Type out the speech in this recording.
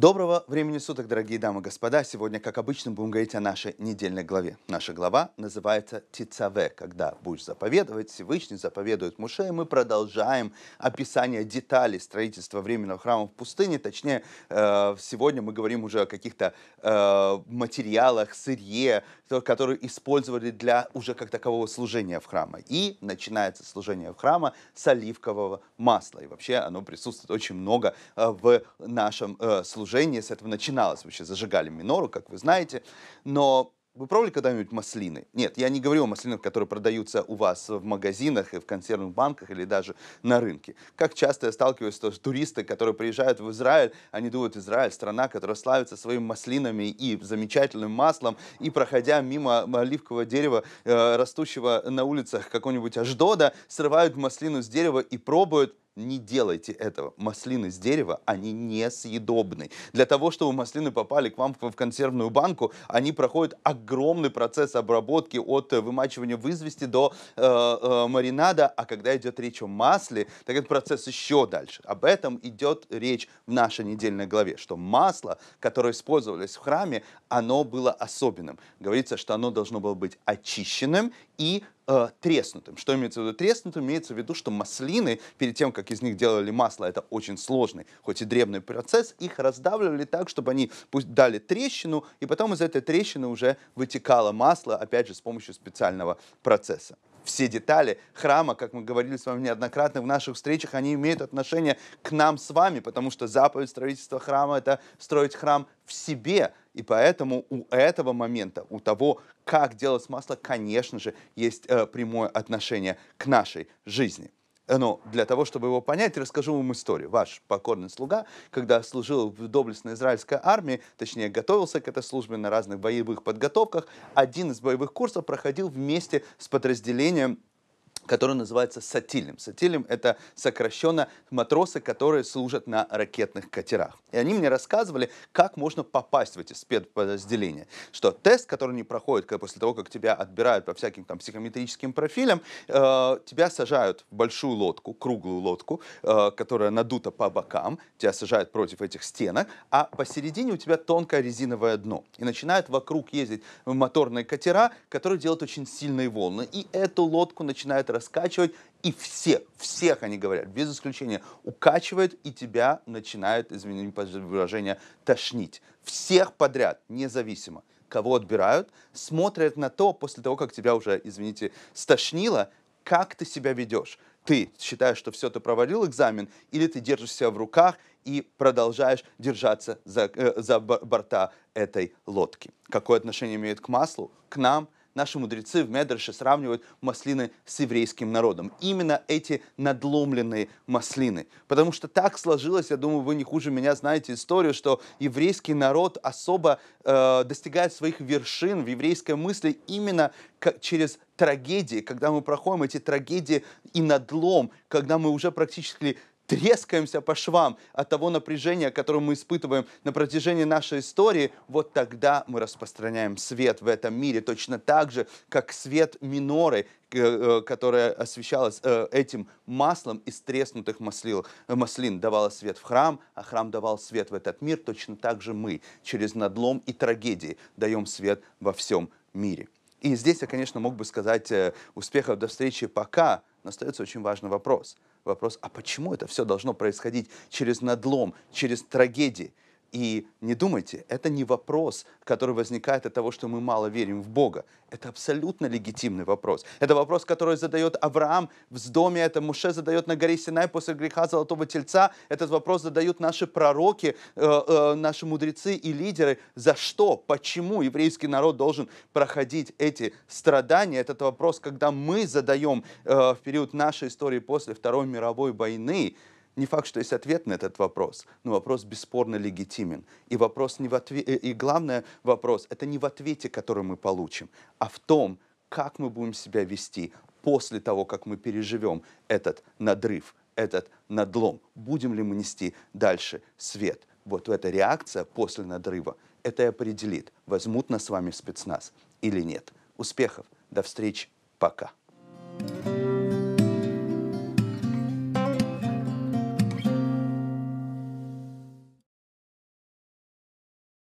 Доброго времени суток, дорогие дамы и господа. Сегодня, как обычно, будем говорить о нашей недельной главе. Наша глава называется Тицаве, когда будешь заповедовать, Всевышний заповедует Муше, и мы продолжаем описание деталей строительства временного храма в пустыне. Точнее, э, сегодня мы говорим уже о каких-то э, материалах, сырье, которые использовали для уже как такового служения в храме. И начинается служение в храма с оливкового масла. И вообще оно присутствует очень много э, в нашем служении служение с этого начиналось. Вообще зажигали минору, как вы знаете. Но вы пробовали когда-нибудь маслины? Нет, я не говорю о маслинах, которые продаются у вас в магазинах и в консервных банках или даже на рынке. Как часто я сталкиваюсь с туристы, которые приезжают в Израиль, они думают, Израиль страна, которая славится своими маслинами и замечательным маслом, и проходя мимо оливкового дерева, э, растущего на улицах какого-нибудь Аждода, срывают маслину с дерева и пробуют, не делайте этого. Маслины с дерева, они несъедобны. Для того, чтобы маслины попали к вам в консервную банку, они проходят огромный процесс обработки от э, вымачивания в извести до э, э, маринада. А когда идет речь о масле, так этот процесс еще дальше. Об этом идет речь в нашей недельной главе, что масло, которое использовалось в храме, оно было особенным. Говорится, что оно должно было быть очищенным и э, треснутым. Что имеется в виду треснутым? Имеется в виду, что маслины, перед тем, как из них делали масло, это очень сложный, хоть и древний процесс, их раздавливали так, чтобы они пусть дали трещину, и потом из этой трещины уже вытекало масло, опять же, с помощью специального процесса все детали храма, как мы говорили с вами неоднократно в наших встречах, они имеют отношение к нам с вами, потому что заповедь строительства храма – это строить храм в себе. И поэтому у этого момента, у того, как делать масло, конечно же, есть э, прямое отношение к нашей жизни. Но для того, чтобы его понять, расскажу вам историю. Ваш покорный слуга, когда служил в доблестной израильской армии, точнее, готовился к этой службе на разных боевых подготовках, один из боевых курсов проходил вместе с подразделением который называется сатилем. Сатилем — это сокращенно матросы, которые служат на ракетных катерах. И они мне рассказывали, как можно попасть в эти спецподразделения. Что тест, который не проходит когда после того, как тебя отбирают по всяким там психометрическим профилям, э, тебя сажают в большую лодку, круглую лодку, э, которая надута по бокам, тебя сажают против этих стенок, а посередине у тебя тонкое резиновое дно. И начинают вокруг ездить моторные катера, которые делают очень сильные волны. И эту лодку начинают раскачивать, и все, всех они говорят, без исключения, укачивают, и тебя начинает, извините выражение, тошнить. Всех подряд, независимо. Кого отбирают, смотрят на то, после того, как тебя уже, извините, стошнило, как ты себя ведешь. Ты считаешь, что все, ты провалил экзамен, или ты держишь себя в руках и продолжаешь держаться за, э, за борта этой лодки. Какое отношение имеет к маслу? К нам – наши мудрецы в Медреше сравнивают маслины с еврейским народом. Именно эти надломленные маслины. Потому что так сложилось, я думаю, вы не хуже меня знаете историю, что еврейский народ особо э, достигает своих вершин в еврейской мысли именно как, через трагедии, когда мы проходим эти трагедии и надлом, когда мы уже практически трескаемся по швам от того напряжения, которое мы испытываем на протяжении нашей истории, вот тогда мы распространяем свет в этом мире, точно так же, как свет миноры, э, э, которая освещалась э, этим маслом из треснутых маслил, маслин, давала свет в храм, а храм давал свет в этот мир, точно так же мы через надлом и трагедии даем свет во всем мире. И здесь я, конечно, мог бы сказать успехов до встречи пока, но остается очень важный вопрос – вопрос, а почему это все должно происходить через надлом, через трагедии? И не думайте, это не вопрос, который возникает от того, что мы мало верим в Бога. Это абсолютно легитимный вопрос. Это вопрос, который задает Авраам в доме, это Муше задает на горе Синай после греха Золотого Тельца. Этот вопрос задают наши пророки, э, э, наши мудрецы и лидеры. За что, почему еврейский народ должен проходить эти страдания? Этот вопрос, когда мы задаем э, в период нашей истории после Второй мировой войны, не факт, что есть ответ на этот вопрос, но вопрос бесспорно легитимен. И, вопрос не в отве... и главный вопрос – это не в ответе, который мы получим, а в том, как мы будем себя вести после того, как мы переживем этот надрыв, этот надлом. Будем ли мы нести дальше свет? Вот эта реакция после надрыва, это и определит, возьмут нас с вами спецназ или нет. Успехов, до встречи, пока.